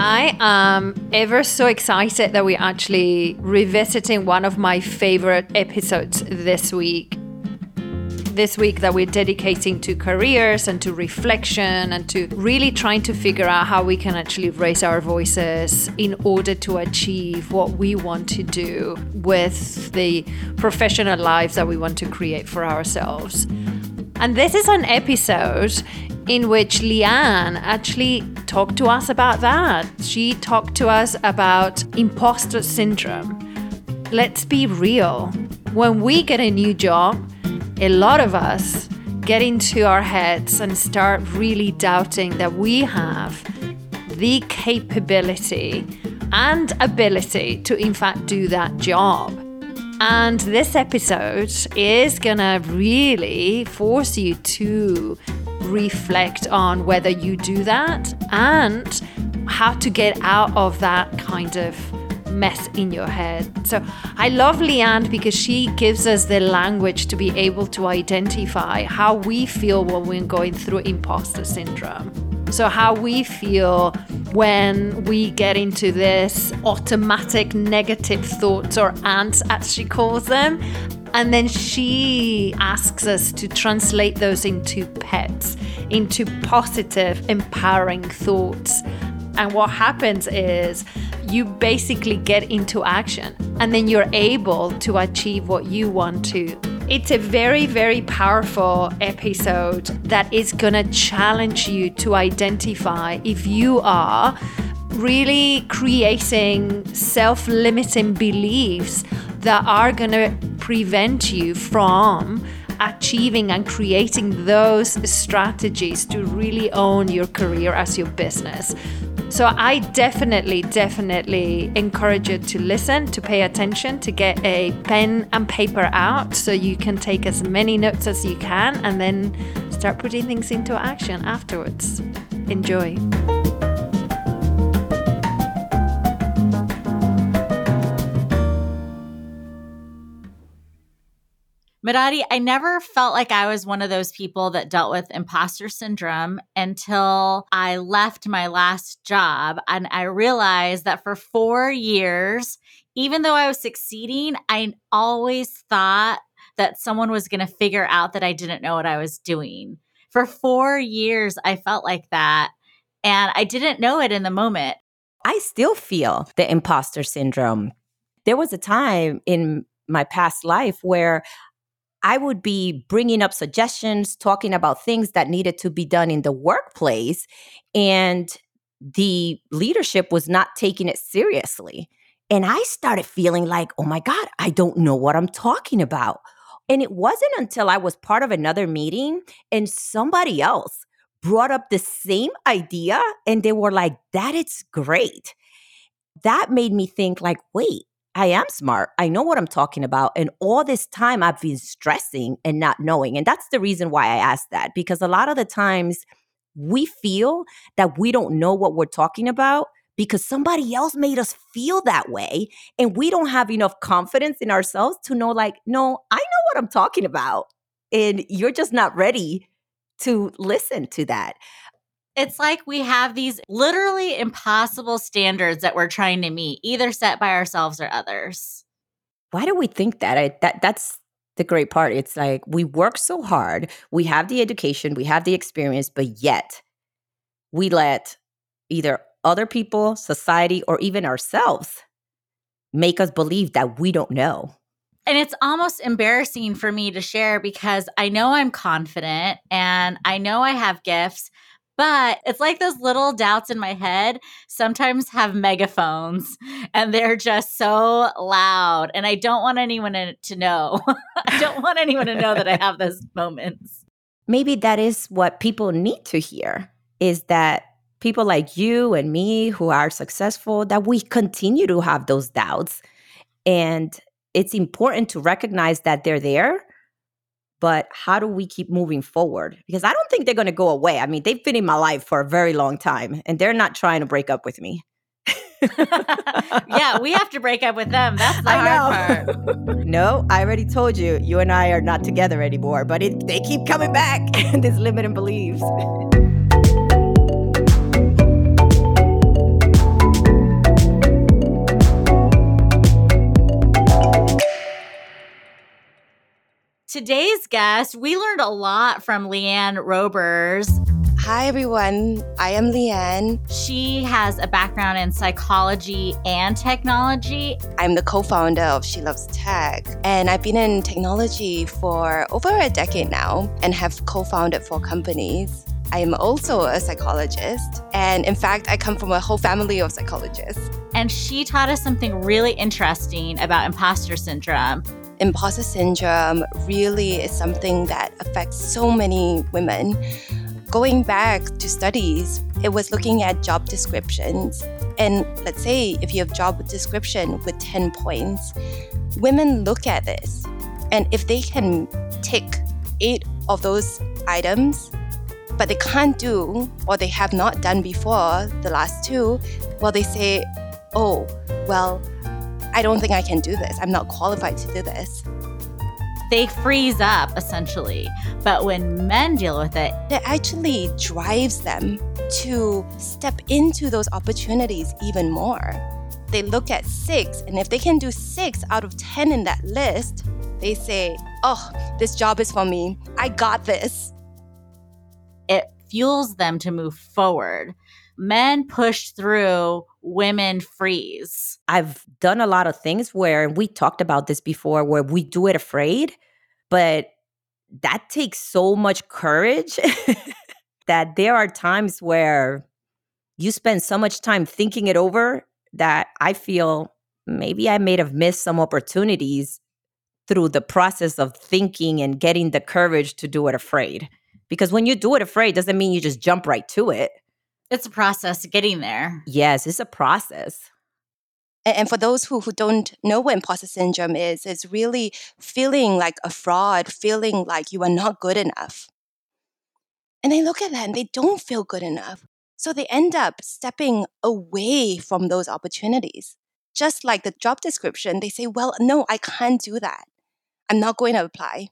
I am ever so excited that we're actually revisiting one of my favorite episodes this week. This week, that we're dedicating to careers and to reflection and to really trying to figure out how we can actually raise our voices in order to achieve what we want to do with the professional lives that we want to create for ourselves. And this is an episode in which Leanne actually talked to us about that. She talked to us about imposter syndrome. Let's be real. When we get a new job, a lot of us get into our heads and start really doubting that we have the capability and ability to, in fact, do that job. And this episode is gonna really force you to reflect on whether you do that and how to get out of that kind of mess in your head. So I love Leanne because she gives us the language to be able to identify how we feel when we're going through imposter syndrome. So, how we feel when we get into this automatic negative thoughts or ants, as she calls them, and then she asks us to translate those into pets, into positive, empowering thoughts. And what happens is you basically get into action and then you're able to achieve what you want to. It's a very, very powerful episode that is going to challenge you to identify if you are really creating self limiting beliefs that are going to prevent you from achieving and creating those strategies to really own your career as your business. So I definitely, definitely encourage you to listen, to pay attention, to get a pen and paper out so you can take as many notes as you can and then start putting things into action afterwards. Enjoy. Merari, I never felt like I was one of those people that dealt with imposter syndrome until I left my last job. And I realized that for four years, even though I was succeeding, I always thought that someone was going to figure out that I didn't know what I was doing. For four years, I felt like that. And I didn't know it in the moment. I still feel the imposter syndrome. There was a time in my past life where I would be bringing up suggestions, talking about things that needed to be done in the workplace. And the leadership was not taking it seriously. And I started feeling like, oh my God, I don't know what I'm talking about. And it wasn't until I was part of another meeting and somebody else brought up the same idea and they were like, that is great. That made me think, like, wait, I am smart. I know what I'm talking about. And all this time I've been stressing and not knowing. And that's the reason why I asked that, because a lot of the times we feel that we don't know what we're talking about because somebody else made us feel that way. And we don't have enough confidence in ourselves to know, like, no, I know what I'm talking about. And you're just not ready to listen to that. It's like we have these literally impossible standards that we're trying to meet, either set by ourselves or others. Why do we think that? I, that that's the great part. It's like we work so hard, we have the education, we have the experience, but yet we let either other people, society, or even ourselves make us believe that we don't know. And it's almost embarrassing for me to share because I know I'm confident and I know I have gifts, but it's like those little doubts in my head sometimes have megaphones and they're just so loud. And I don't want anyone to know. I don't want anyone to know that I have those moments. Maybe that is what people need to hear is that people like you and me who are successful, that we continue to have those doubts. And it's important to recognize that they're there but how do we keep moving forward? Because I don't think they're going to go away. I mean, they've been in my life for a very long time and they're not trying to break up with me. yeah, we have to break up with them. That's the I hard know. part. no, I already told you, you and I are not together anymore, but it, they keep coming back, these limiting beliefs. Today's guest, we learned a lot from Leanne Robers. Hi, everyone. I am Leanne. She has a background in psychology and technology. I'm the co founder of She Loves Tech, and I've been in technology for over a decade now and have co founded four companies. I am also a psychologist, and in fact, I come from a whole family of psychologists. And she taught us something really interesting about imposter syndrome. Imposter syndrome really is something that affects so many women. Going back to studies, it was looking at job descriptions. And let's say if you have job description with 10 points, women look at this. And if they can tick eight of those items, but they can't do or they have not done before the last two, well, they say, oh, well, I don't think I can do this. I'm not qualified to do this they freeze up essentially. But when men deal with it, it actually drives them to step into those opportunities even more. They look at six, and if they can do six out of 10 in that list, they say, Oh, this job is for me. I got this. It fuels them to move forward. Men push through, women freeze. I've done a lot of things where we talked about this before where we do it afraid, but that takes so much courage that there are times where you spend so much time thinking it over that I feel maybe I may have missed some opportunities through the process of thinking and getting the courage to do it afraid. Because when you do it afraid, doesn't mean you just jump right to it. It's a process getting there. Yes, it's a process. And for those who, who don't know what imposter syndrome is, it's really feeling like a fraud, feeling like you are not good enough. And they look at that and they don't feel good enough. So they end up stepping away from those opportunities. Just like the job description, they say, well, no, I can't do that. I'm not going to apply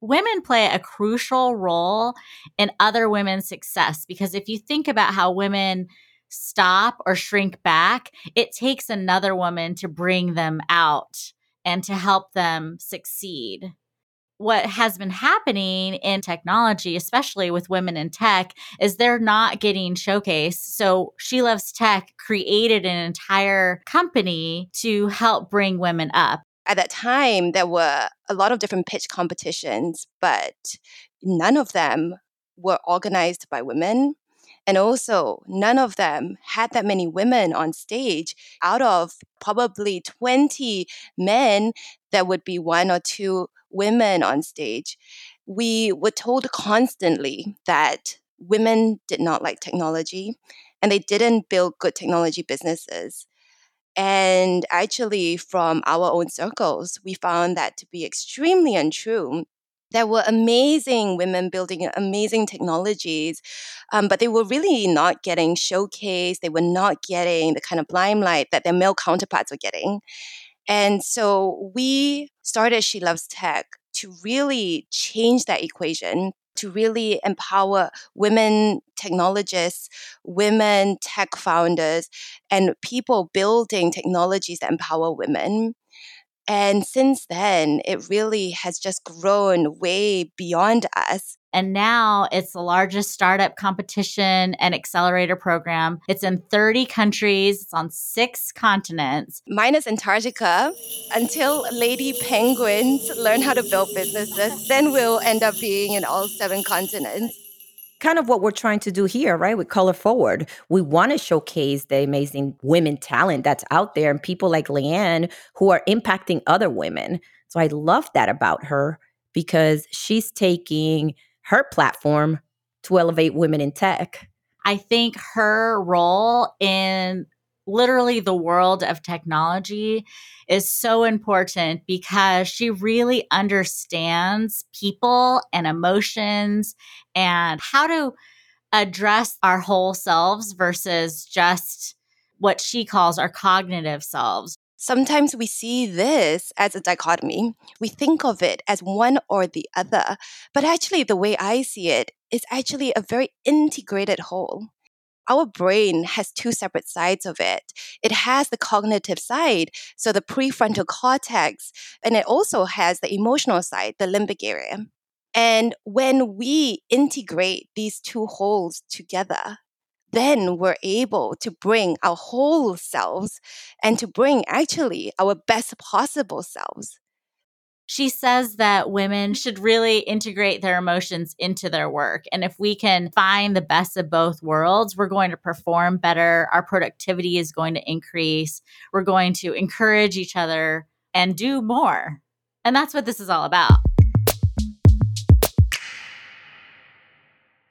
women play a crucial role in other women's success because if you think about how women stop or shrink back, it takes another woman to bring them out and to help them succeed. What has been happening in technology, especially with women in tech, is they're not getting showcased. So, She Loves Tech created an entire company to help bring women up at that time, there were a lot of different pitch competitions, but none of them were organized by women. And also, none of them had that many women on stage. Out of probably 20 men, there would be one or two women on stage. We were told constantly that women did not like technology and they didn't build good technology businesses. And actually, from our own circles, we found that to be extremely untrue. There were amazing women building amazing technologies, um, but they were really not getting showcased. They were not getting the kind of limelight that their male counterparts were getting. And so we started She Loves Tech to really change that equation to really empower women technologists, women tech founders, and people building technologies that empower women. And since then, it really has just grown way beyond us. And now it's the largest startup competition and accelerator program. It's in 30 countries, it's on six continents. Minus Antarctica. Until lady penguins learn how to build businesses, then we'll end up being in all seven continents kind of what we're trying to do here, right? With Color Forward. We want to showcase the amazing women talent that's out there and people like Leanne who are impacting other women. So I love that about her because she's taking her platform to elevate women in tech. I think her role in literally the world of technology is so important because she really understands people and emotions and how to address our whole selves versus just what she calls our cognitive selves. Sometimes we see this as a dichotomy. We think of it as one or the other. But actually, the way I see it is actually a very integrated whole. Our brain has two separate sides of it. It has the cognitive side, so the prefrontal cortex, and it also has the emotional side, the limbic area. And when we integrate these two wholes together, then we're able to bring our whole selves and to bring actually our best possible selves. She says that women should really integrate their emotions into their work. And if we can find the best of both worlds, we're going to perform better. Our productivity is going to increase. We're going to encourage each other and do more. And that's what this is all about.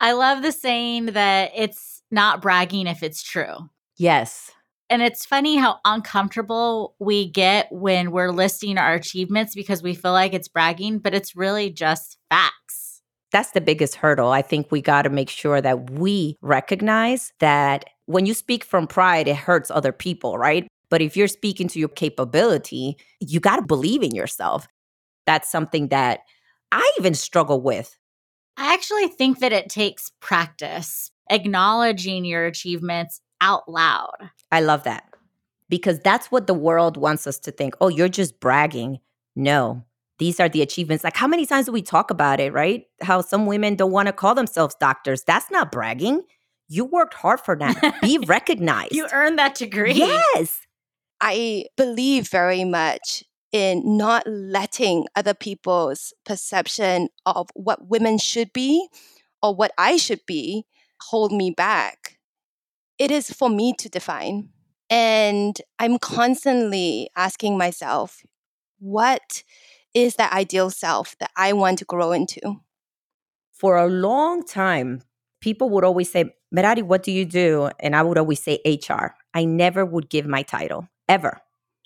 I love the saying that it's not bragging if it's true. Yes. And it's funny how uncomfortable we get when we're listing our achievements because we feel like it's bragging, but it's really just facts. That's the biggest hurdle. I think we got to make sure that we recognize that when you speak from pride, it hurts other people, right? But if you're speaking to your capability, you got to believe in yourself. That's something that I even struggle with. I actually think that it takes practice, acknowledging your achievements out loud. I love that because that's what the world wants us to think. Oh, you're just bragging. No, these are the achievements. Like, how many times do we talk about it, right? How some women don't want to call themselves doctors. That's not bragging. You worked hard for that. Be recognized. you earned that degree. Yes. I believe very much in not letting other people's perception of what women should be or what I should be hold me back it is for me to define. And I'm constantly asking myself, what is that ideal self that I want to grow into? For a long time, people would always say, Merari, what do you do? And I would always say HR. I never would give my title, ever.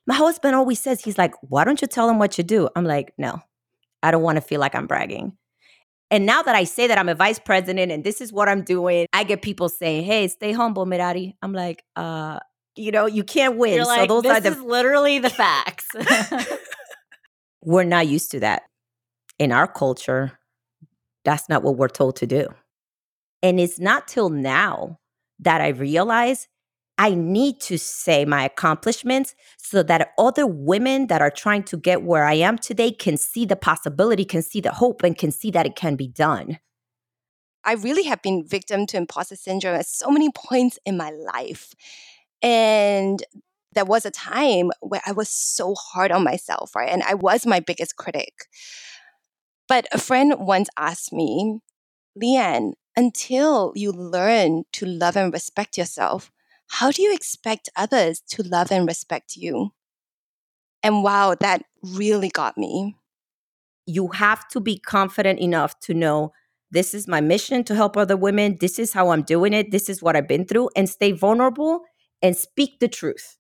My husband always says, he's like, why don't you tell him what you do? I'm like, no, I don't want to feel like I'm bragging. And now that I say that I'm a vice president and this is what I'm doing, I get people saying, "Hey, stay humble, Merari." I'm like, uh, you know, you can't win. You're like, so those this are the- is literally the facts. we're not used to that in our culture. That's not what we're told to do. And it's not till now that I realize I need to say my accomplishments so that other women that are trying to get where I am today can see the possibility, can see the hope, and can see that it can be done. I really have been victim to imposter syndrome at so many points in my life. And there was a time where I was so hard on myself, right? And I was my biggest critic. But a friend once asked me, Leanne, until you learn to love and respect yourself, how do you expect others to love and respect you? And wow, that really got me. You have to be confident enough to know this is my mission to help other women. This is how I'm doing it. This is what I've been through, and stay vulnerable and speak the truth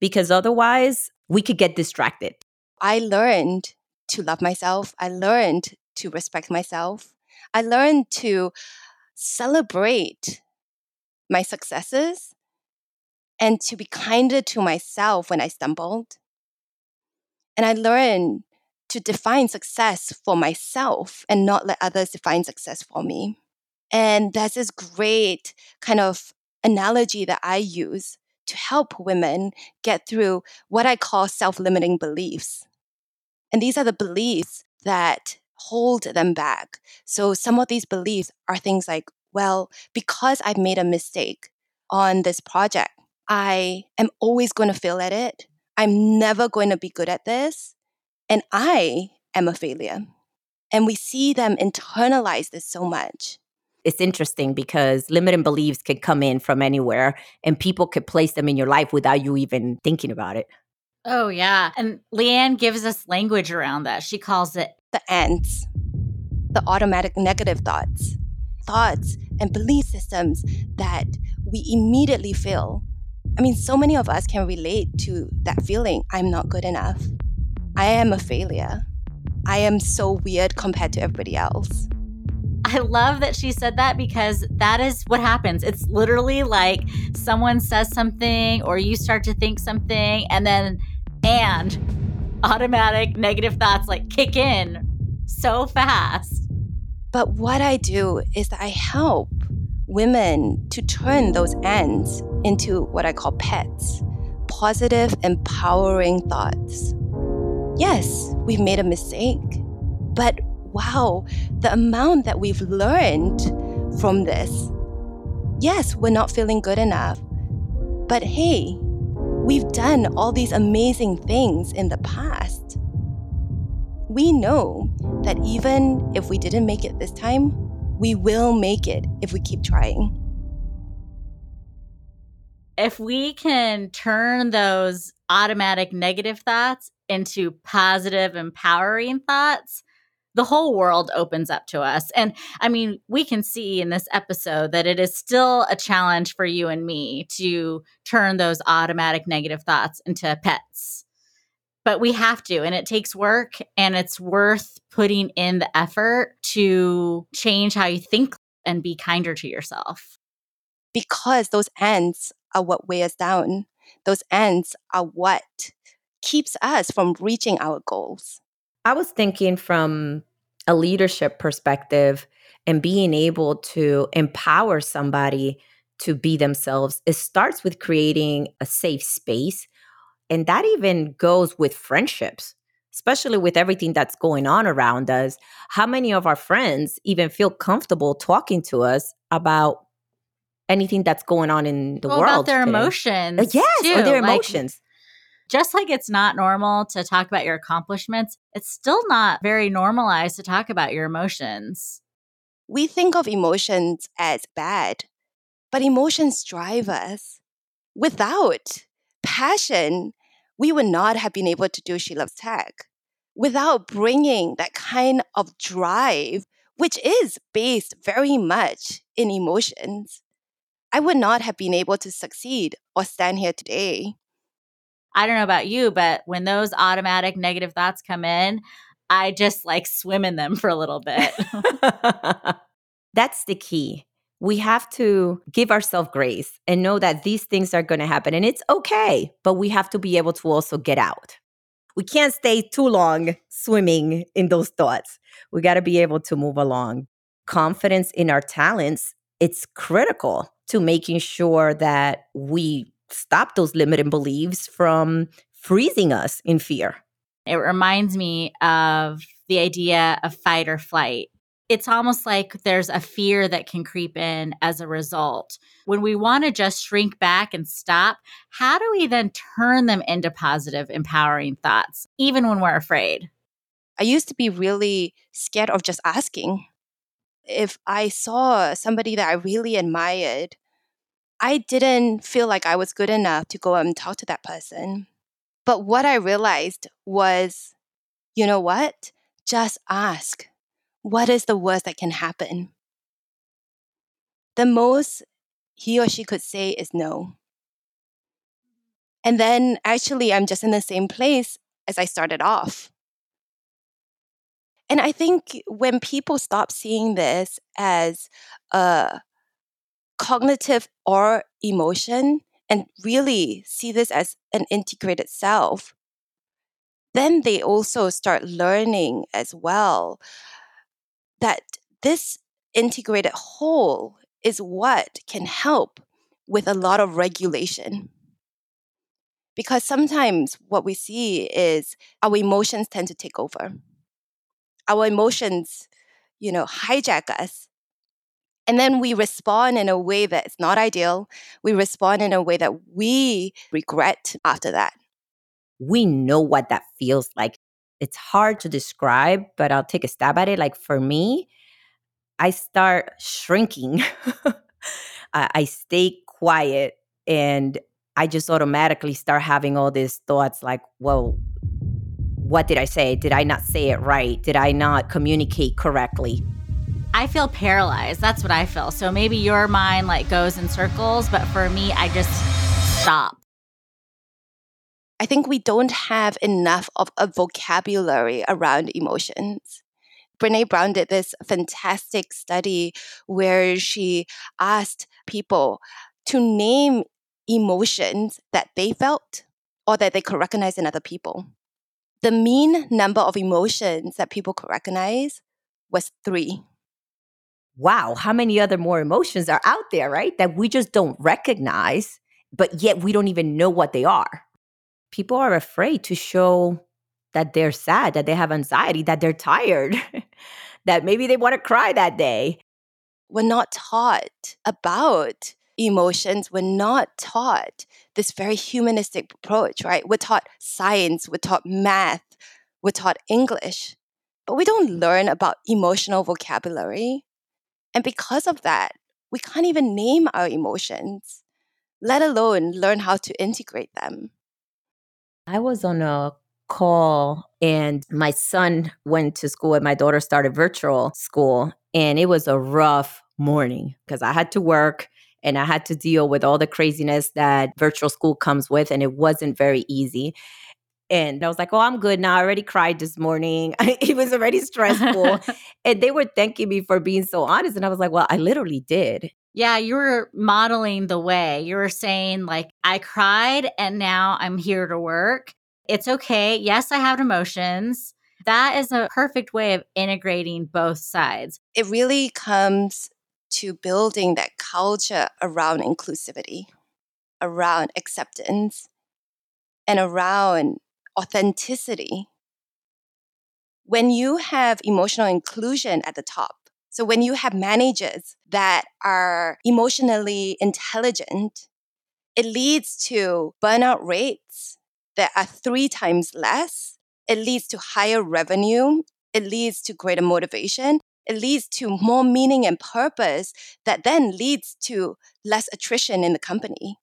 because otherwise we could get distracted. I learned to love myself. I learned to respect myself. I learned to celebrate my successes and to be kinder to myself when I stumbled. And I learned to define success for myself and not let others define success for me. And there's this great kind of analogy that I use to help women get through what I call self limiting beliefs. And these are the beliefs that hold them back. So some of these beliefs are things like, well, because I've made a mistake on this project, I am always going to fail at it. I'm never going to be good at this. And I am a failure. And we see them internalize this so much. It's interesting because limiting beliefs can come in from anywhere and people could place them in your life without you even thinking about it. Oh, yeah. And Leanne gives us language around that. She calls it the ants, the automatic negative thoughts, thoughts and belief systems that we immediately feel I mean, so many of us can relate to that feeling I'm not good enough. I am a failure. I am so weird compared to everybody else. I love that she said that because that is what happens. It's literally like someone says something or you start to think something and then and automatic negative thoughts like kick in so fast. But what I do is that I help women to turn those ants into what I call pets positive, empowering thoughts. Yes, we've made a mistake, but wow, the amount that we've learned from this. Yes, we're not feeling good enough, but hey, we've done all these amazing things in the past. We know that even if we didn't make it this time, we will make it if we keep trying. If we can turn those automatic negative thoughts into positive, empowering thoughts, the whole world opens up to us. And I mean, we can see in this episode that it is still a challenge for you and me to turn those automatic negative thoughts into pets. But we have to, and it takes work, and it's worth putting in the effort to change how you think and be kinder to yourself. Because those ants are what weigh us down, those ants are what keeps us from reaching our goals. I was thinking from a leadership perspective and being able to empower somebody to be themselves, it starts with creating a safe space. And that even goes with friendships, especially with everything that's going on around us. How many of our friends even feel comfortable talking to us about anything that's going on in the well, world? About their today? emotions. Uh, yes, too. or their Like, emotions. just like it's not normal to talk about your accomplishments, it's still not very normalized to talk about your emotions. We think of emotions as bad, but emotions drive us. Without passion, we would not have been able to do She Loves Tech. Without bringing that kind of drive, which is based very much in emotions, I would not have been able to succeed or stand here today. I don't know about you, but when those automatic negative thoughts come in, I just like swim in them for a little bit. That's the key. We have to give ourselves grace and know that these things are going to happen and it's okay, but we have to be able to also get out. We can't stay too long swimming in those thoughts. We got to be able to move along. Confidence in our talents, it's critical to making sure that we stop those limiting beliefs from freezing us in fear. it reminds me of the idea of fight or flight. It's almost like there's a fear that can creep in as a result. When we want to just shrink back and stop, how do we then turn them into positive, empowering thoughts, even when we're afraid? I used to be really scared of just asking. If I saw somebody that I really admired, I didn't feel like I was good enough to go and talk to that person. But what I realized was you know what? Just ask. What is the worst that can happen? The most he or she could say is no. And then actually, I'm just in the same place as I started off. And I think when people stop seeing this as a cognitive or emotion and really see this as an integrated self, then they also start learning as well that this integrated whole is what can help with a lot of regulation. Because sometimes what we see is our emotions tend to take over. Our emotions, you know, hijack us. And then we respond in a way that's not ideal. We respond in a way that we regret after that. we know what that feels like. It's hard to describe, but I'll take a stab at it. Like for me, I start shrinking. I, I stay quiet and I just automatically start having all these thoughts like, whoa, what did I say? Did I not say it right? Did I not communicate correctly? I feel paralyzed. That's what I feel. So maybe your mind like goes in circles, but for me, I just stop. I think we don't have enough of a vocabulary around emotions. Brene Brown did this fantastic study where she asked people to name emotions that they felt or that they could recognize in other people. The mean number of emotions that people could recognize was three. wow, how many other more emotions are out there, right? That we just don't recognize, but yet we don't even know what they are. People are afraid to show that they're sad, that they have anxiety, that they're tired, that maybe they want to cry that day. We're not taught about emotions. We're not taught this very humanistic approach, right? We're taught science, we're taught math, we're taught English, but we don't learn about emotional vocabulary. And because of that, we can't even name our emotions, let alone learn how to integrate them. I was on a call and my son went to school and my daughter started virtual school and it was a rough morning because I had to work and I had to deal with all the craziness that virtual school comes with and it wasn't very easy. And I was like, oh, I'm good now. I already cried this morning. it was already stressful. and they were thanking me for being so honest. And I was like, well, I literally did. Yeah, you were modeling the way. You were saying, like, I cried and now I'm here to work. It's okay. Yes, I have emotions. That is a perfect way of integrating both sides. It really comes to building that culture around inclusivity, around acceptance, and around authenticity. When you have emotional inclusion at the top, so when you have managers that are emotionally intelligent, it leads to burnout rates that are three times less. It leads to higher revenue. It leads to greater motivation. It leads to more meaning and purpose that then leads to less attrition in the company.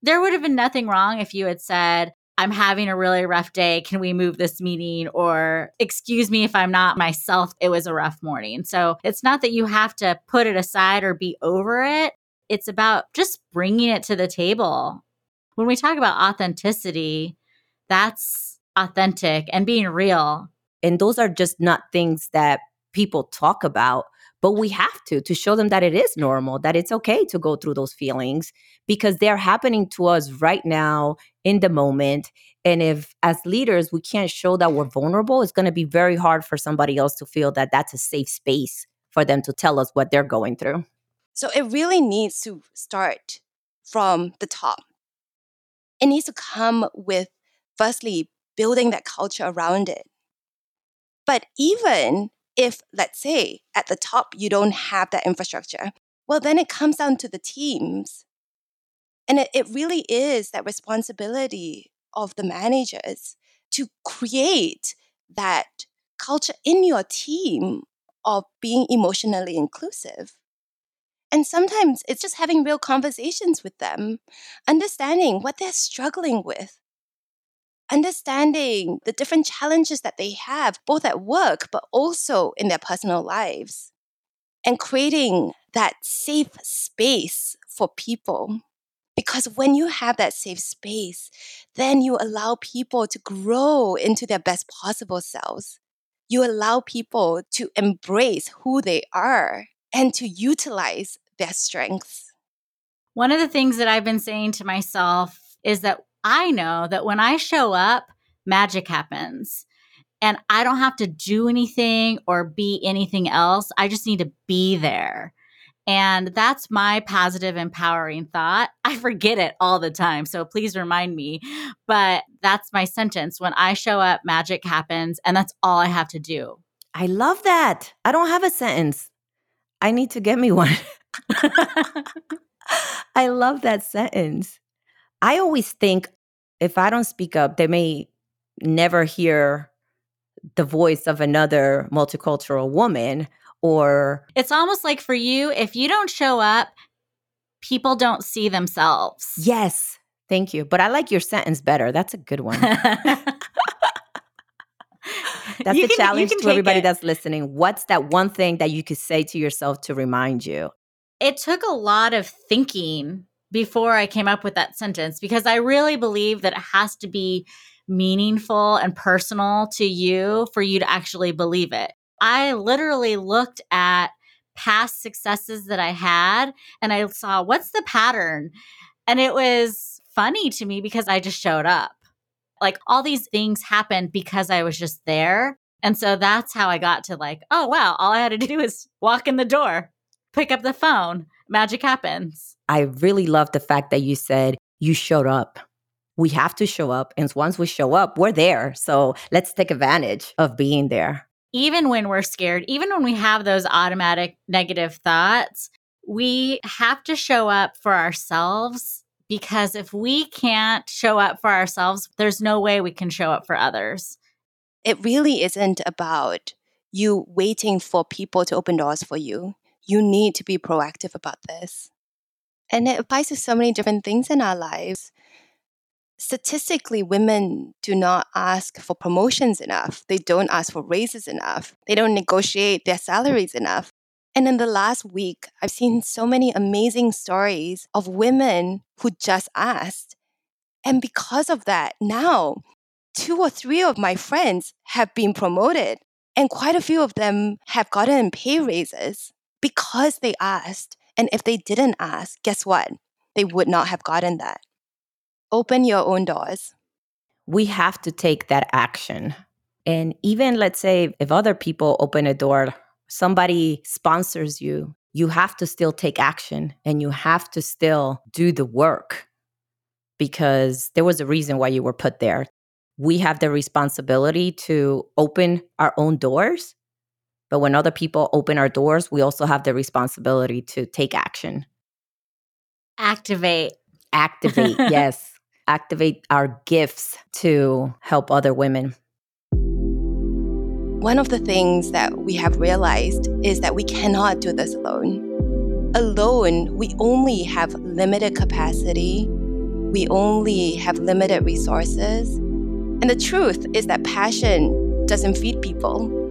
There would have been nothing wrong if you had said, I'm having a really rough day. Can we move this meeting? Or excuse me if I'm not myself. It was a rough morning. So it's not that you have to put it aside or be over it. It's about just bringing it to the table. When we talk about authenticity, that's authentic and being real. And those are just not things that people talk about but we have to to show them that it is normal that it's okay to go through those feelings because they're happening to us right now in the moment and if as leaders we can't show that we're vulnerable it's going to be very hard for somebody else to feel that that's a safe space for them to tell us what they're going through. So it really needs to start from the top. It needs to come with firstly building that culture around it. But even if, let's say, at the top you don't have that infrastructure, well, then it comes down to the teams. And it, it really is that responsibility of the managers to create that culture in your team of being emotionally inclusive. And sometimes it's just having real conversations with them, understanding what they're struggling with, understanding the different challenges that they have, both at work, but also in their personal lives, and creating that safe space for people. Because when you have that safe space, then you allow people to grow into their best possible selves. You allow people to embrace who they are and to utilize their strengths. One of the things that I've been saying to myself is that I know that when I show up, magic happens. And I don't have to do anything or be anything else. I just need to be there. And that's my positive, empowering thought. I forget it all the time. So please remind me. But that's my sentence. When I show up, magic happens. And that's all I have to do. I love that. I don't have a sentence. I need to get me one. I love that sentence. I always think if I don't speak up, they may never hear the voice of another multicultural woman or it's almost like for you if you don't show up people don't see themselves. Yes. Thank you. But i like your sentence better. That's a good one. That's you the can, challenge to everybody it. that's listening. What's that one thing that you could say to yourself to remind you? It took a lot of thinking before I came up with that sentence because I really believe that it has to be meaningful and personal to you for you to actually believe it. I literally looked at past successes that I had and I saw what's the pattern. And it was funny to me because I just showed up. Like all these things happened because I was just there. And so that's how I got to like, oh, wow, all I had to do is walk in the door, pick up the phone, magic happens. I really love the fact that you said you showed up. We have to show up. And once we show up, we're there. So let's take advantage of being there. Even when we're scared, even when we have those automatic negative thoughts, we have to show up for ourselves because if we can't show up for ourselves, there's no way we can show up for others. It really isn't about you waiting for people to open doors for you. You need to be proactive about this. And it applies to so many different things in our lives. Statistically, women do not ask for promotions enough. They don't ask for raises enough. They don't negotiate their salaries enough. And in the last week, I've seen so many amazing stories of women who just asked. And because of that, now two or three of my friends have been promoted, and quite a few of them have gotten pay raises because they asked. And if they didn't ask, guess what? They would not have gotten that. Open your own doors. We have to take that action. And even let's say if other people open a door, somebody sponsors you, you have to still take action and you have to still do the work because there was a reason why you were put there. We have the responsibility to open our own doors but when other people open our doors, we also have the responsibility to take action. Activate. Activate, yes. Activate our gifts to help other women. One of the things that we have realized is that we cannot do this alone. Alone, we only have limited capacity, we only have limited resources. And the truth is that passion doesn't feed people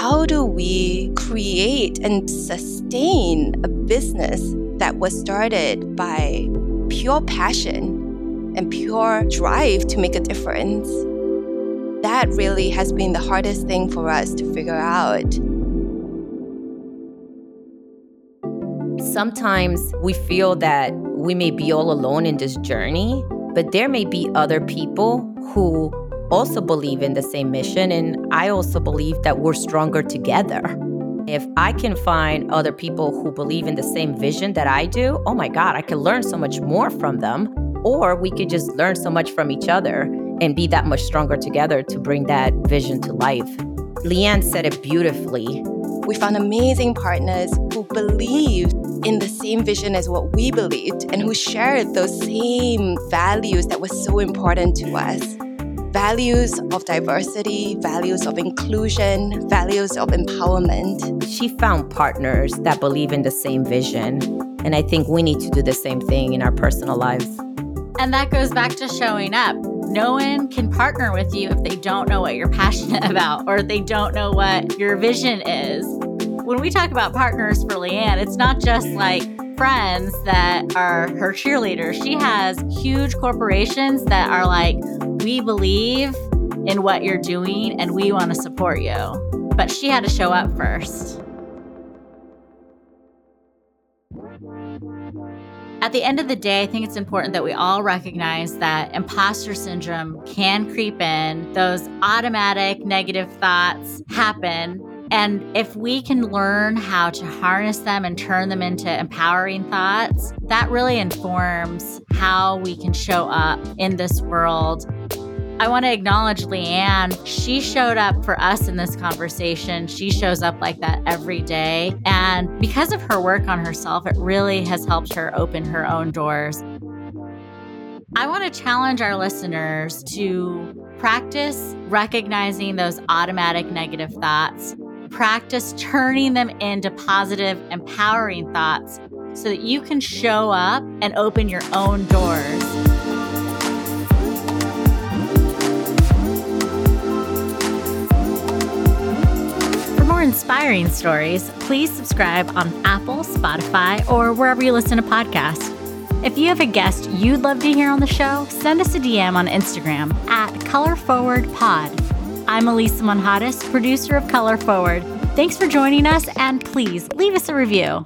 how do we create and sustain a business that was started by pure passion and pure drive to make a difference? That really has been the hardest thing for us to figure out. Sometimes we feel that we may be all alone in this journey, but there may be other people who also believe in the same mission, and I also believe that we're stronger together. If I can find other people who believe in the same vision that I do, oh my God, I can learn so much more from them. Or we could just learn so much from each other and be that much stronger together to bring that vision to life. Leanne said it beautifully. We found amazing partners who believed in the same vision as what we believed and who shared those same values that were so important to us values of diversity, values of inclusion, values of empowerment. She found partners that believe in the same vision. And I think we need to do the same thing in our personal lives. And that goes back to showing up. No one can partner with you if they don't know what you're passionate about or they don't know what your vision is. When we talk about partners for Leanne, it's not just like friends that are her cheerleaders. She has huge corporations that are like, we believe in what you're doing and we want to support you. But she had to show up first. At the end of the day, I think it's important that we all recognize that imposter syndrome can creep in. Those automatic negative thoughts happen and if we can learn how to harness them and turn them into empowering thoughts, that really informs how we can show up in this world. I want to acknowledge Leanne. She showed up for us in this conversation. She shows up like that every day. And because of her work on herself, it really has helped her open her own doors. I want to challenge our listeners to practice recognizing those automatic negative thoughts practice turning them into positive, empowering thoughts so that you can show up and open your own doors. For more inspiring stories, please subscribe on Apple, Spotify, or wherever you listen to podcasts. If you have a guest you'd love to hear on the show, send us a DM on Instagram at ColorForwardPod. I'm Elisa Monjadas, producer of Color Forward. Thanks for joining us, and please leave us a review.